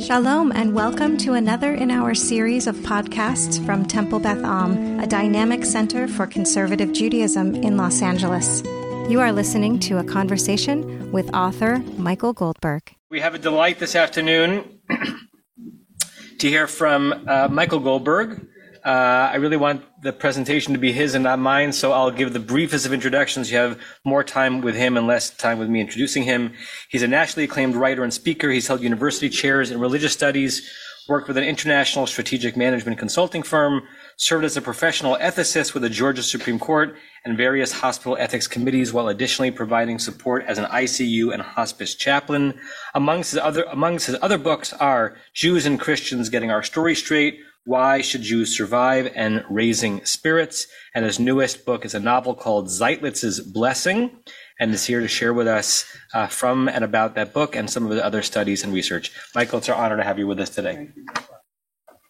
Shalom, and welcome to another in our series of podcasts from Temple Beth Am, a dynamic center for conservative Judaism in Los Angeles. You are listening to a conversation with author Michael Goldberg. We have a delight this afternoon to hear from uh, Michael Goldberg. Uh, I really want the presentation to be his and not mine, so I'll give the briefest of introductions. You have more time with him and less time with me introducing him. He's a nationally acclaimed writer and speaker. He's held university chairs in religious studies, worked with an international strategic management consulting firm, served as a professional ethicist with the Georgia Supreme Court and various hospital ethics committees, while additionally providing support as an ICU and hospice chaplain. Amongst his other, amongst his other books are Jews and Christians Getting Our Story Straight, why Should Jews Survive and Raising Spirits. And his newest book is a novel called Zieglitz's Blessing and is here to share with us uh, from and about that book and some of the other studies and research. Michael, it's our honor to have you with us today.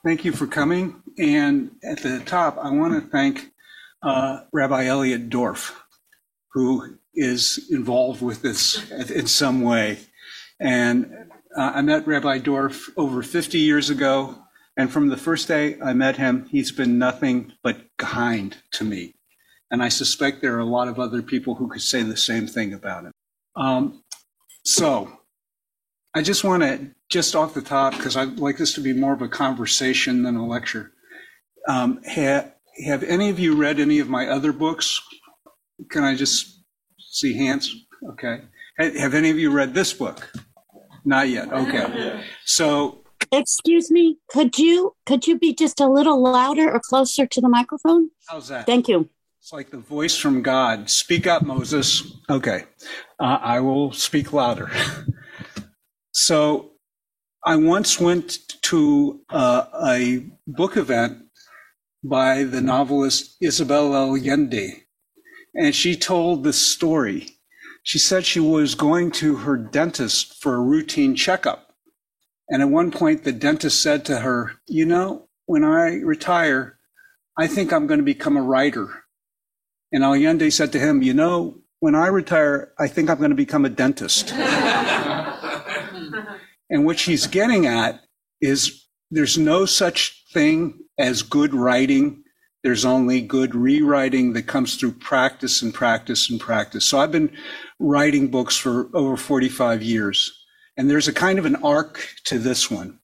Thank you for coming. And at the top, I want to thank uh, Rabbi Elliot Dorff, who is involved with this in some way. And uh, I met Rabbi Dorff over 50 years ago and from the first day I met him, he's been nothing but kind to me. And I suspect there are a lot of other people who could say the same thing about him. Um, so I just want to, just off the top, because I'd like this to be more of a conversation than a lecture. Um, have, have any of you read any of my other books? Can I just see hands? Okay. Have any of you read this book? Not yet. Okay. So Excuse me, could you could you be just a little louder or closer to the microphone? How's that? Thank you. It's like the voice from God. Speak up, Moses. Okay, uh, I will speak louder. so, I once went to uh, a book event by the novelist Isabel Allende, and she told this story. She said she was going to her dentist for a routine checkup and at one point, the dentist said to her, You know, when I retire, I think I'm going to become a writer. And Allende said to him, You know, when I retire, I think I'm going to become a dentist. and what she's getting at is there's no such thing as good writing. There's only good rewriting that comes through practice and practice and practice. So I've been writing books for over 45 years. And there's a kind of an arc to this one.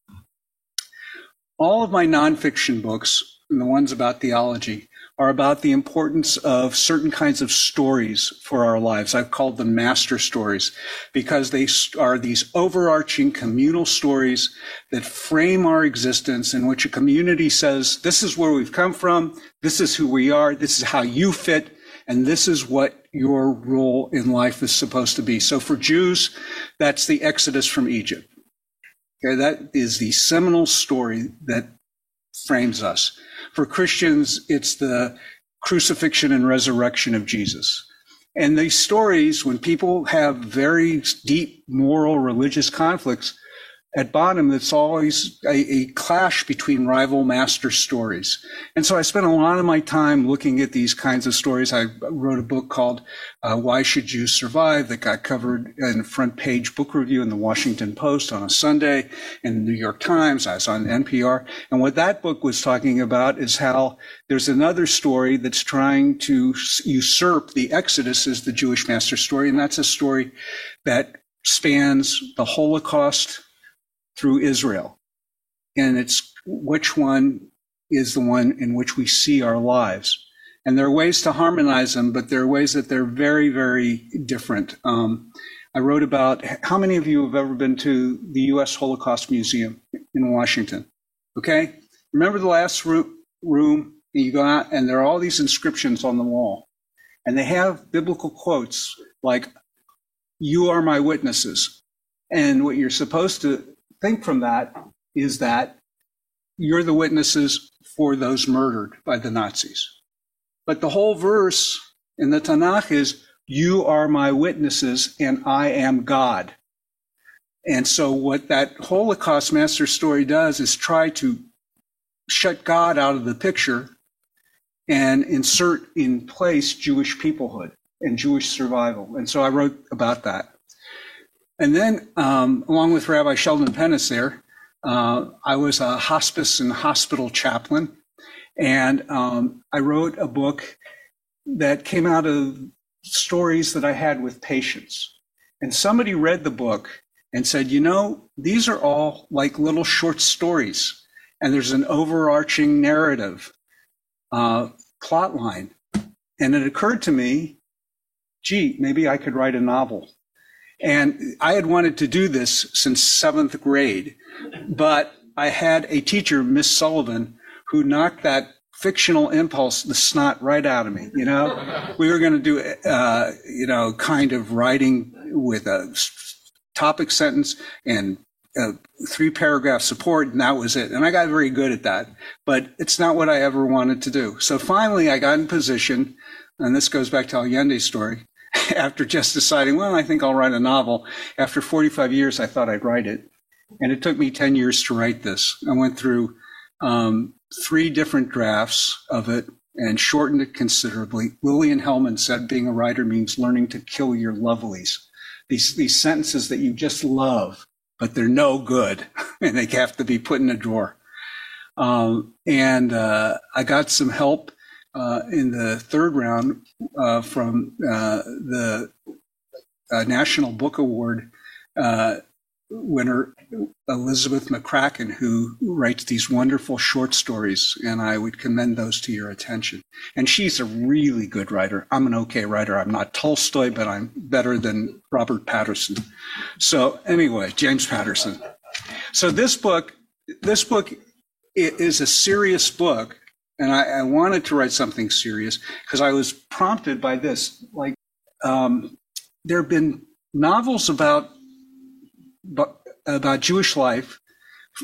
All of my nonfiction books, and the ones about theology, are about the importance of certain kinds of stories for our lives. I've called them master stories because they are these overarching communal stories that frame our existence in which a community says, this is where we've come from. This is who we are. This is how you fit. And this is what your role in life is supposed to be. So for Jews, that's the Exodus from Egypt. Okay, that is the seminal story that frames us. For Christians, it's the crucifixion and resurrection of Jesus. And these stories, when people have very deep moral religious conflicts, at bottom, it's always a, a, clash between rival master stories. And so I spent a lot of my time looking at these kinds of stories. I wrote a book called uh, Why Should Jews Survive that got covered in a front page book review in the Washington Post on a Sunday in the New York Times. I was on NPR. And what that book was talking about is how there's another story that's trying to usurp the Exodus as the Jewish master story. And that's a story that spans the Holocaust, through Israel. And it's which one is the one in which we see our lives. And there are ways to harmonize them, but there are ways that they're very, very different. Um, I wrote about how many of you have ever been to the U.S. Holocaust Museum in Washington? Okay. Remember the last room, room you go out and there are all these inscriptions on the wall and they have biblical quotes like, you are my witnesses. And what you're supposed to think from that is that you're the witnesses for those murdered by the Nazis. But the whole verse in the Tanakh is, You are my witnesses, and I am God. And so, what that Holocaust master story does is try to shut God out of the picture and insert in place Jewish peoplehood and Jewish survival. And so, I wrote about that. And then, um, along with Rabbi Sheldon Pennis there, uh, I was a hospice and hospital chaplain, and um, I wrote a book that came out of stories that I had with patients. And somebody read the book and said, you know, these are all like little short stories, and there's an overarching narrative uh, plot line. And it occurred to me, gee, maybe I could write a novel. And I had wanted to do this since seventh grade, but I had a teacher, Miss Sullivan, who knocked that fictional impulse, the snot right out of me. You know, we were going to do, uh, you know, kind of writing with a topic sentence and uh, three paragraph support, and that was it. And I got very good at that, but it's not what I ever wanted to do. So finally, I got in position, and this goes back to Allende's story. After just deciding, well, I think I'll write a novel. After 45 years, I thought I'd write it. And it took me 10 years to write this. I went through um, three different drafts of it and shortened it considerably. Lillian Hellman said being a writer means learning to kill your lovelies. These, these sentences that you just love, but they're no good and they have to be put in a drawer. Um, and uh, I got some help uh, in the third round uh, from uh, the uh, National Book Award uh, winner Elizabeth McCracken, who writes these wonderful short stories, and I would commend those to your attention. And she's a really good writer. I'm an okay writer. I'm not Tolstoy, but I'm better than Robert Patterson. So anyway, James Patterson. So this book, this book is a serious book, and I, I wanted to write something serious because I was prompted by this. Like, um, there have been novels about about Jewish life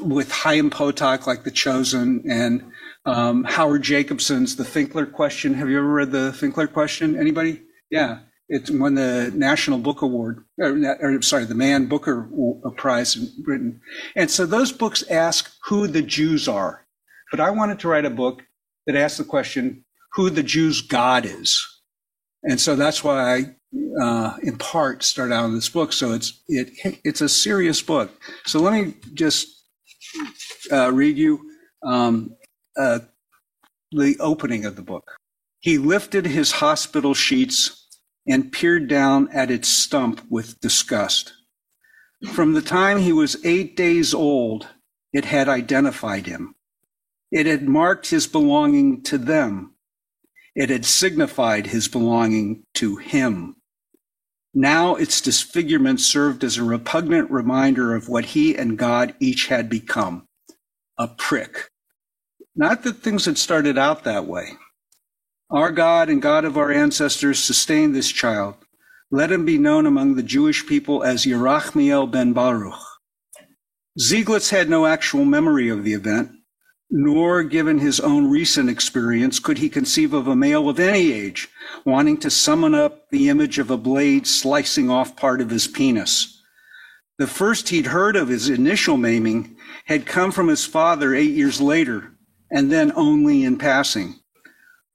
with Chaim Potok, like The Chosen, and um, Howard Jacobson's The Finkler Question. Have you ever read The Finkler Question? Anybody? Yeah. It won the National Book Award, or, or sorry, the Man Booker Prize in Britain. And so those books ask who the Jews are. But I wanted to write a book that asks the question, who the Jews' God is. And so that's why I uh, in part start out in this book. So it's it it's a serious book. So let me just uh, read you um, uh, the opening of the book. He lifted his hospital sheets and peered down at its stump with disgust. From the time he was eight days old, it had identified him. It had marked his belonging to them. It had signified his belonging to him. Now its disfigurement served as a repugnant reminder of what he and God each had become a prick. Not that things had started out that way. Our God and God of our ancestors sustained this child. Let him be known among the Jewish people as Yerachmiel ben Baruch. Zieglitz had no actual memory of the event, nor given his own recent experience could he conceive of a male of any age wanting to summon up the image of a blade slicing off part of his penis. The first he'd heard of his initial maiming had come from his father eight years later, and then only in passing.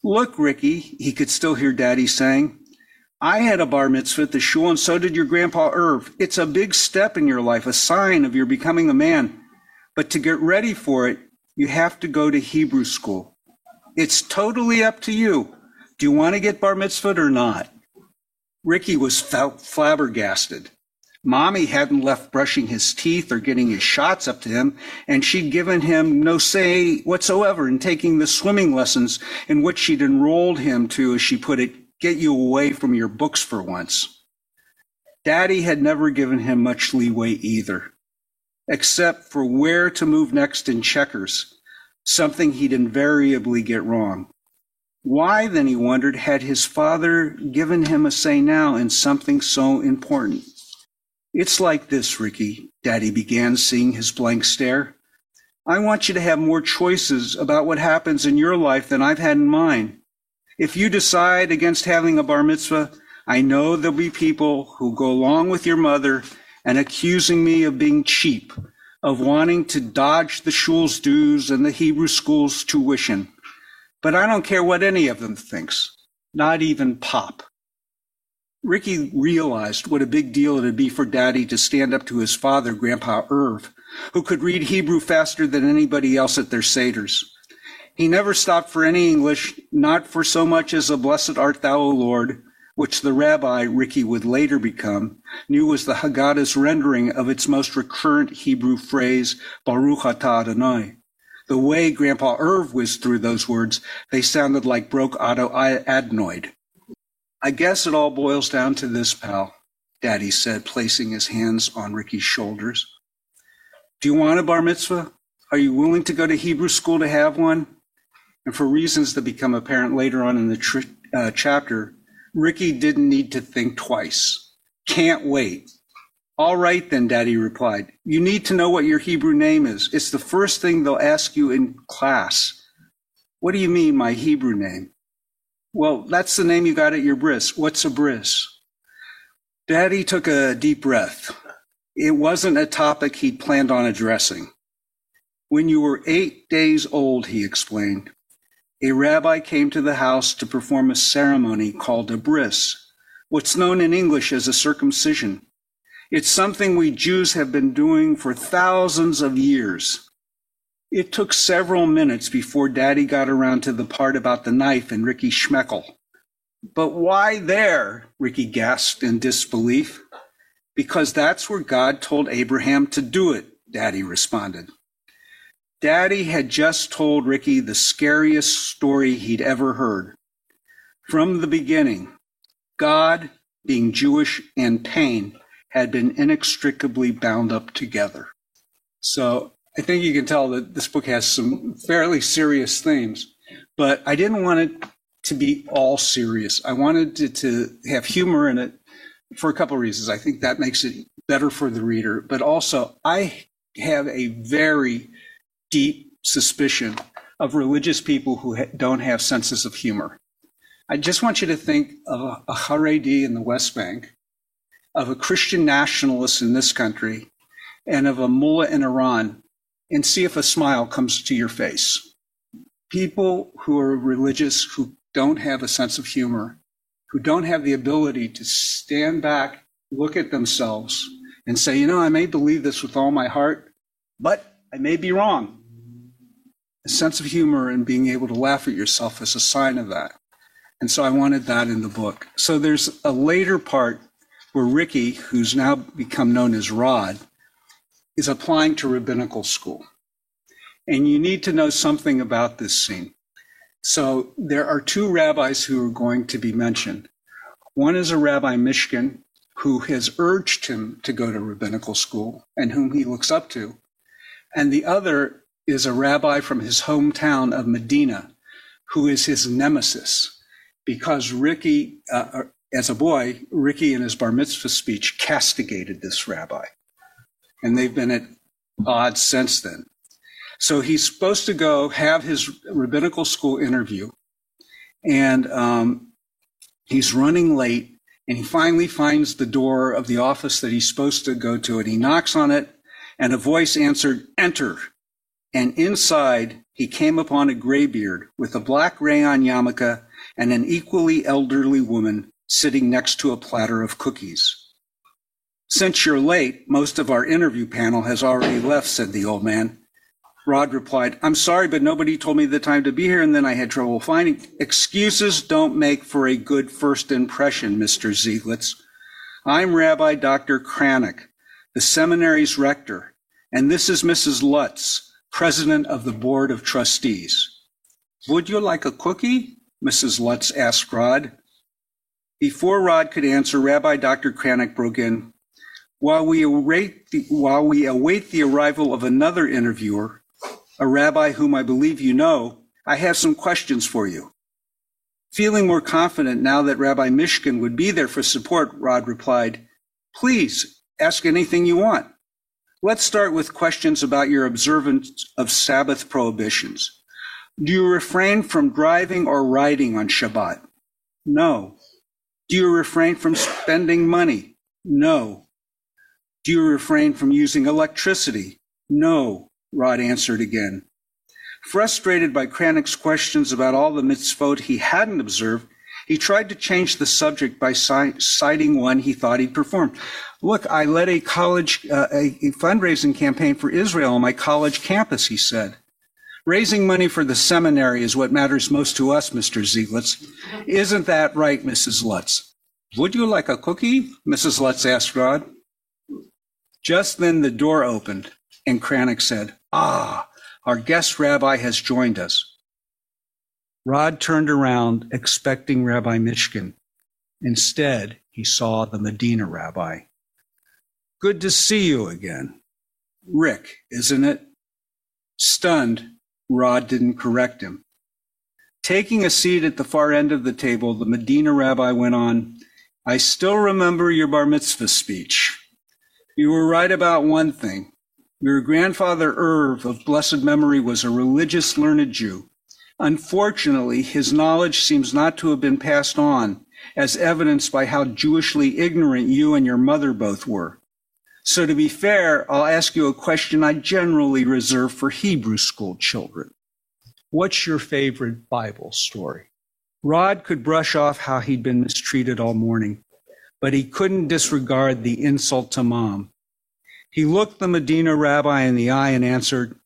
Look, Ricky, he could still hear Daddy saying, I had a bar mitzvah at the shul, and so did your grandpa Irv. It's a big step in your life, a sign of your becoming a man. But to get ready for it, you have to go to Hebrew school. It's totally up to you. Do you want to get bar mitzvahed or not? Ricky was flabbergasted. Mommy hadn't left brushing his teeth or getting his shots up to him, and she'd given him no say whatsoever in taking the swimming lessons in which she'd enrolled him to, as she put it, get you away from your books for once. Daddy had never given him much leeway either except for where to move next in checkers, something he'd invariably get wrong. Why, then, he wondered, had his father given him a say now in something so important? It's like this, Ricky, Daddy began, seeing his blank stare. I want you to have more choices about what happens in your life than I've had in mine. If you decide against having a bar mitzvah, I know there'll be people who go along with your mother and accusing me of being cheap, of wanting to dodge the shul's dues and the Hebrew school's tuition. But I don't care what any of them thinks, not even Pop. Ricky realized what a big deal it'd be for Daddy to stand up to his father, Grandpa Irv, who could read Hebrew faster than anybody else at their Seder's. He never stopped for any English, not for so much as a blessed art thou, O Lord, which the rabbi, Ricky would later become, knew was the Haggadah's rendering of its most recurrent Hebrew phrase, Baruch atah Adonai. The way Grandpa Irv whizzed through those words, they sounded like broke auto adenoid. I guess it all boils down to this, pal, Daddy said, placing his hands on Ricky's shoulders. Do you want a bar mitzvah? Are you willing to go to Hebrew school to have one? And for reasons that become apparent later on in the uh, chapter, Ricky didn't need to think twice. Can't wait. All right, then, Daddy replied. You need to know what your Hebrew name is. It's the first thing they'll ask you in class. What do you mean, my Hebrew name? Well, that's the name you got at your bris. What's a bris? Daddy took a deep breath. It wasn't a topic he'd planned on addressing. When you were eight days old, he explained, a rabbi came to the house to perform a ceremony called a bris, what's known in English as a circumcision. It's something we Jews have been doing for thousands of years. It took several minutes before Daddy got around to the part about the knife and Ricky Schmeckel. But why there? Ricky gasped in disbelief. Because that's where God told Abraham to do it, Daddy responded. Daddy had just told Ricky the scariest story he'd ever heard. From the beginning, God, being Jewish, and pain had been inextricably bound up together. So I think you can tell that this book has some fairly serious themes, but I didn't want it to be all serious. I wanted it to have humor in it for a couple of reasons. I think that makes it better for the reader, but also I have a very deep suspicion of religious people who ha- don't have senses of humor. I just want you to think of a, a Haredi in the West Bank, of a Christian nationalist in this country, and of a mullah in Iran, and see if a smile comes to your face. People who are religious, who don't have a sense of humor, who don't have the ability to stand back, look at themselves, and say, you know, I may believe this with all my heart, but I may be wrong. A sense of humor and being able to laugh at yourself is a sign of that. And so I wanted that in the book. So there's a later part where Ricky, who's now become known as Rod, is applying to rabbinical school. And you need to know something about this scene. So there are two rabbis who are going to be mentioned. One is a Rabbi Mishkin, who has urged him to go to rabbinical school and whom he looks up to and the other is a rabbi from his hometown of Medina, who is his nemesis, because Ricky, uh, uh, as a boy, Ricky in his bar mitzvah speech castigated this rabbi, and they've been at odds since then. So he's supposed to go have his rabbinical school interview, and um, he's running late. And he finally finds the door of the office that he's supposed to go to, and he knocks on it, and a voice answered, Enter. And inside he came upon a graybeard with a black rayon yarmulke and an equally elderly woman sitting next to a platter of cookies. Since you're late, most of our interview panel has already left, said the old man. Rod replied, I'm sorry, but nobody told me the time to be here, and then I had trouble finding. Excuses don't make for a good first impression, Mr. Zieglitz. I'm Rabbi Dr. Kranick, the seminary's rector, and this is Mrs. Lutz, president of the board of trustees. Would you like a cookie? Mrs. Lutz asked Rod. Before Rod could answer, Rabbi Dr. Kranick broke in. While we, the, while we await the arrival of another interviewer, a rabbi whom I believe you know, I have some questions for you. Feeling more confident now that Rabbi Mishkin would be there for support, Rod replied, Please Ask anything you want. Let's start with questions about your observance of Sabbath prohibitions. Do you refrain from driving or riding on Shabbat? No. Do you refrain from spending money? No. Do you refrain from using electricity? No, Rod answered again. Frustrated by Kranick's questions about all the mitzvot he hadn't observed, He tried to change the subject by citing one he thought he'd performed. Look, I led a college, uh, a, a fundraising campaign for Israel on my college campus, he said. Raising money for the seminary is what matters most to us, Mr. Zieglitz. Isn't that right, Mrs. Lutz? Would you like a cookie? Mrs. Lutz asked Rod. Just then the door opened and Kranick said, Ah, our guest rabbi has joined us. Rod turned around expecting Rabbi Mishkin. Instead, he saw the Medina rabbi. Good to see you again. Rick, isn't it? Stunned, Rod didn't correct him. Taking a seat at the far end of the table, the Medina rabbi went on, I still remember your bar mitzvah speech. You were right about one thing. Your grandfather Irv of blessed memory was a religious learned Jew. Unfortunately, his knowledge seems not to have been passed on, as evidenced by how Jewishly ignorant you and your mother both were. So to be fair, I'll ask you a question I generally reserve for Hebrew school children. What's your favorite Bible story? Rod could brush off how he'd been mistreated all morning, but he couldn't disregard the insult to mom. He looked the Medina rabbi in the eye and answered,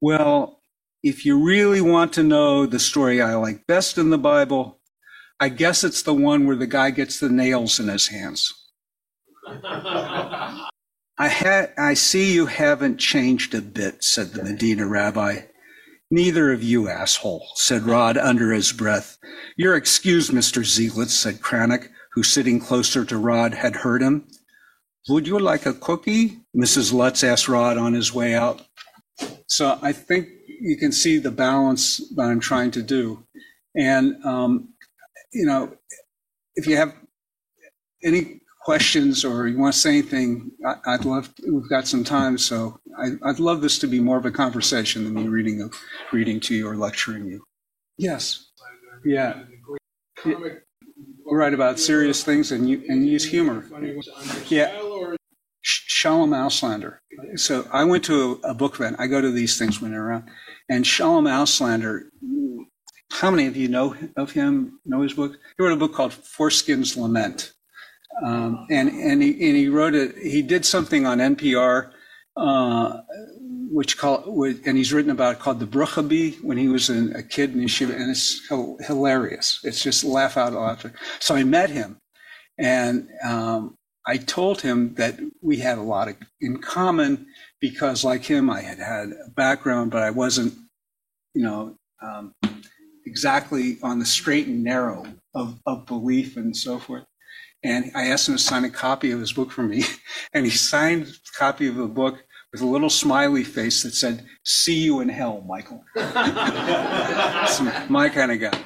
Well, if you really want to know the story I like best in the Bible, I guess it's the one where the guy gets the nails in his hands. I ha- I see you haven't changed a bit, said the Medina rabbi. Neither of you, asshole, said Rod under his breath. You're excused, Mr. Zieglitz, said Kranick, who sitting closer to Rod had heard him. Would you like a cookie? Mrs. Lutz asked Rod on his way out. So I think you can see the balance that I'm trying to do. And, um, you know, if you have any questions or you want to say anything, I, would love, we've got some time. So I, would love this to be more of a conversation than me reading, reading to you or lecturing you. Yes. Yeah. Write about serious things and, you, and use humor. Yeah. Shalom Auslander. So I went to a, a, book event. I go to these things when they're around. And Shalom Auslander, how many of you know of him, know his book? He wrote a book called Foreskin's Lament. Um, and, and, he, and he wrote it, he did something on NPR, uh, which call, and he's written about it called the Bruchabi when he was a kid in yeshiva, and it's hilarious. It's just laugh out loud. So I met him, and um, I told him that we had a lot of, in common because, like him, I had had a background, but I wasn't, you know, um, exactly on the straight and narrow of, of belief and so forth. And I asked him to sign a copy of his book for me, and he signed a copy of the book with a little smiley face that said, "See you in hell, Michael." my kind of guy.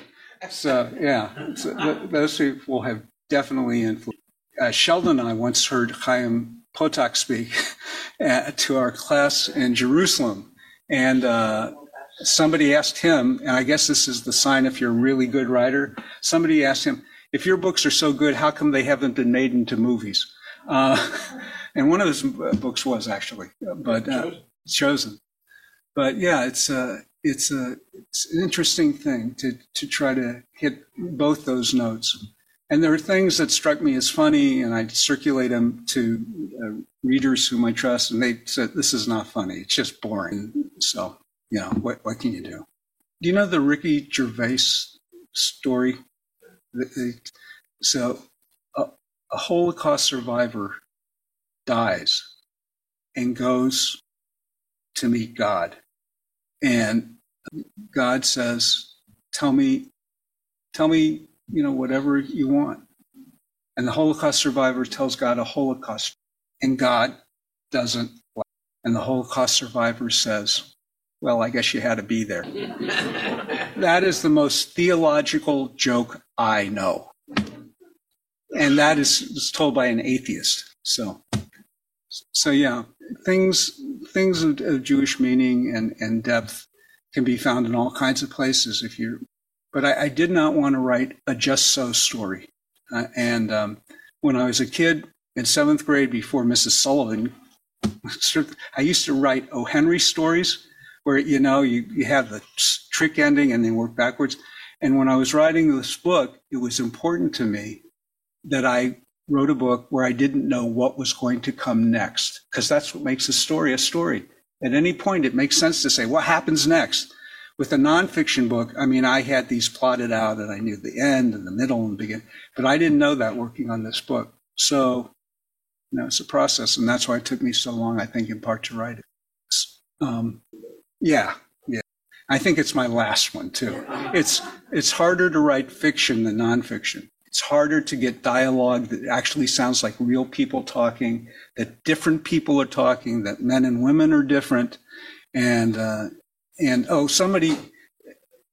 So yeah, so th- those people have definitely influenced uh, Sheldon and I once heard Chaim Potok speak to our class in Jerusalem, and uh, somebody asked him, and I guess this is the sign if you're a really good writer. Somebody asked him, "If your books are so good, how come they haven't been made into movies?" Uh, and one of his books was actually, but uh, chosen. But yeah, it's a uh, it's a it's an interesting thing to to try to hit both those notes. And there are things that struck me as funny, and I circulate them to uh, readers whom I trust, and they said, This is not funny. It's just boring. So, you know, what, what can you do? Do you know the Ricky Gervais story? So, a, a Holocaust survivor dies and goes to meet God. And God says, Tell me, tell me you know, whatever you want. And the Holocaust survivor tells God a Holocaust, and God doesn't. And the Holocaust survivor says, Well, I guess you had to be there. that is the most theological joke I know. And that is, told by an atheist. So, so yeah, things, things of, of Jewish meaning and, and depth can be found in all kinds of places if you're but I, I, did not want to write a just so story. Uh, and um, when I was a kid in seventh grade, before Mrs. Sullivan, I used to write O. Henry stories where, you know, you, you have the trick ending and then work backwards. And when I was writing this book, it was important to me that I wrote a book where I didn't know what was going to come next, because that's what makes a story a story. At any point, it makes sense to say, what happens next? With a nonfiction book, I mean, I had these plotted out and I knew the end and the middle and the beginning, but I didn't know that working on this book. So, you know, it's a process, and that's why it took me so long, I think, in part to write it. Um, yeah, yeah. I think it's my last one too. It's it's harder to write fiction than nonfiction. It's harder to get dialogue that actually sounds like real people talking, that different people are talking, that men and women are different, and uh, and oh, somebody,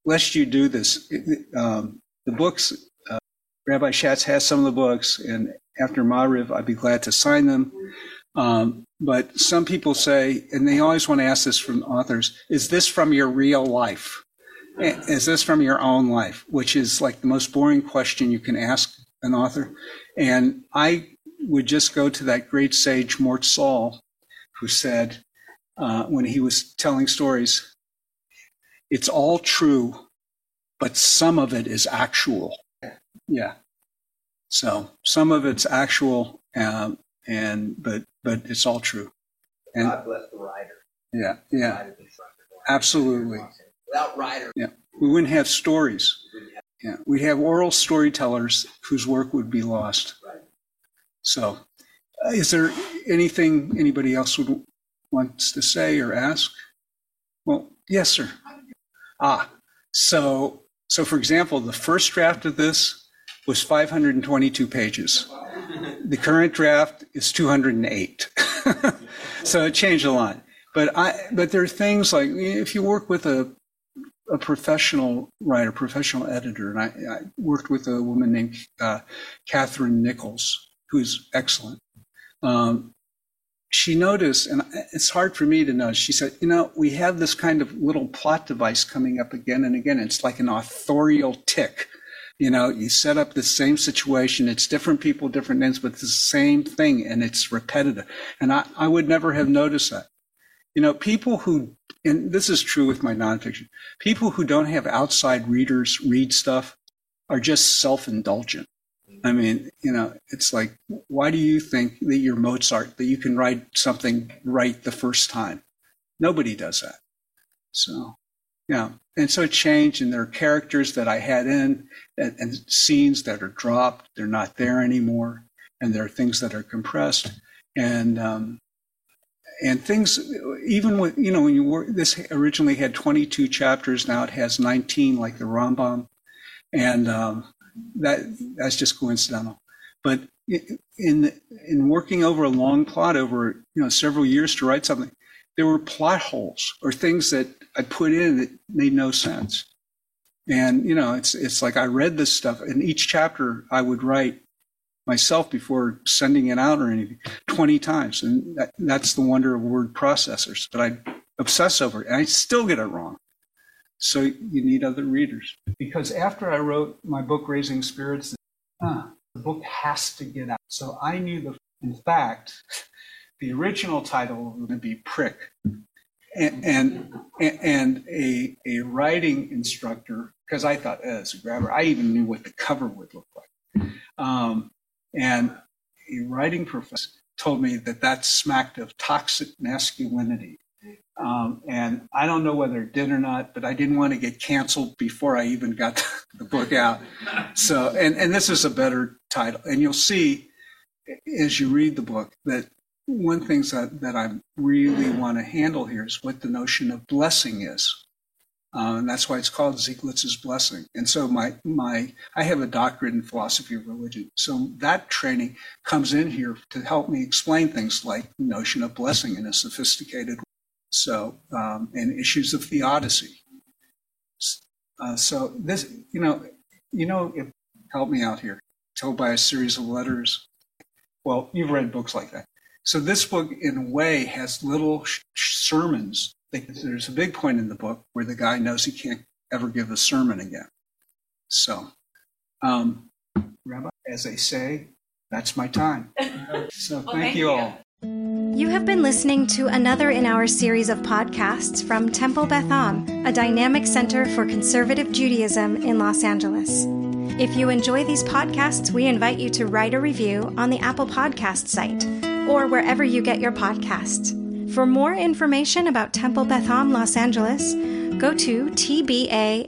lest you do this, um, the books. Uh, Rabbi Schatz has some of the books, and after Mariv, I'd be glad to sign them. Um, but some people say, and they always want to ask this from authors, is this from your real life? Is this from your own life? Which is like the most boring question you can ask an author. And I would just go to that great sage Mort Sahl, who said, uh, when he was telling stories, it's all true, but some of it is actual. Yeah. So some of it's actual, um, and but but it's all true. And God bless the writer. Yeah, yeah, absolutely. Without writer, yeah, we wouldn't have stories. Yeah, we'd have oral storytellers whose work would be lost. Right. So, uh, is there anything anybody else would wants to say or ask? Well, yes, sir. Ah, so so for example, the first draft of this was 522 pages. The current draft is 208. so it changed a lot. But I but there are things like if you work with a a professional writer, professional editor, and I, I worked with a woman named uh, Catherine Nichols, who's excellent. Um, she noticed, and it's hard for me to know. She said, "You know, we have this kind of little plot device coming up again and again. It's like an authorial tick." You know, you set up the same situation. It's different people, different names, but it's the same thing and it's repetitive. And I, I would never have noticed that. You know, people who, and this is true with my nonfiction, people who don't have outside readers read stuff are just self indulgent. I mean, you know, it's like, why do you think that you're Mozart, that you can write something right the first time? Nobody does that. So, yeah. And so it changed, and there are characters that I had in and, and scenes that are dropped. They're not there anymore. And there are things that are compressed. And, um, and things, even with, you know, when you work, this originally had 22 chapters. Now it has 19, like the Rambam. And, um, that, that's just coincidental. But in, in working over a long plot over, you know, several years to write something, there were plot holes or things that I put in that made no sense. And you know, it's it's like I read this stuff, and each chapter I would write myself before sending it out or anything 20 times, and that, that's the wonder of word processors. But I obsess over it, and I still get it wrong. So you need other readers. Because after I wrote my book, Raising Spirits, uh, the book has to get out. So I knew the, in fact, the original title was going to be Prick. And, and, a, a writing instructor, because I thought oh, as a grabber, I even knew what the cover would look like. Um, and a writing professor told me that that smacked of toxic masculinity. Um, and I don't know whether it did or not, but I didn't want to get canceled before I even got the book out. So, and, and this is a better title. And you'll see as you read the book that one thing that, that I really want to handle here is what the notion of blessing is. Uh, and that's why it's called Zieglitz's blessing. And so my my I have a doctorate in philosophy of religion. So that training comes in here to help me explain things like the notion of blessing in a sophisticated way. So um, and issues of theodicy. Uh, so this, you know, you know, it, help me out here. Told by a series of letters. Well, you've read books like that. So this book, in a way, has little sh- sermons. There's a big point in the book where the guy knows he can't ever give a sermon again. So, um, Rabbi, as they say, that's my time. So well, thank, thank, you all. You have been listening to another in our series of podcasts from Temple Beth Am, a dynamic center for conservative Judaism in Los Angeles. If you enjoy these podcasts, we invite you to write a review on the Apple Podcast site or wherever you get your podcasts. For more information about Temple Beth Am Los Angeles, go to tbala.org.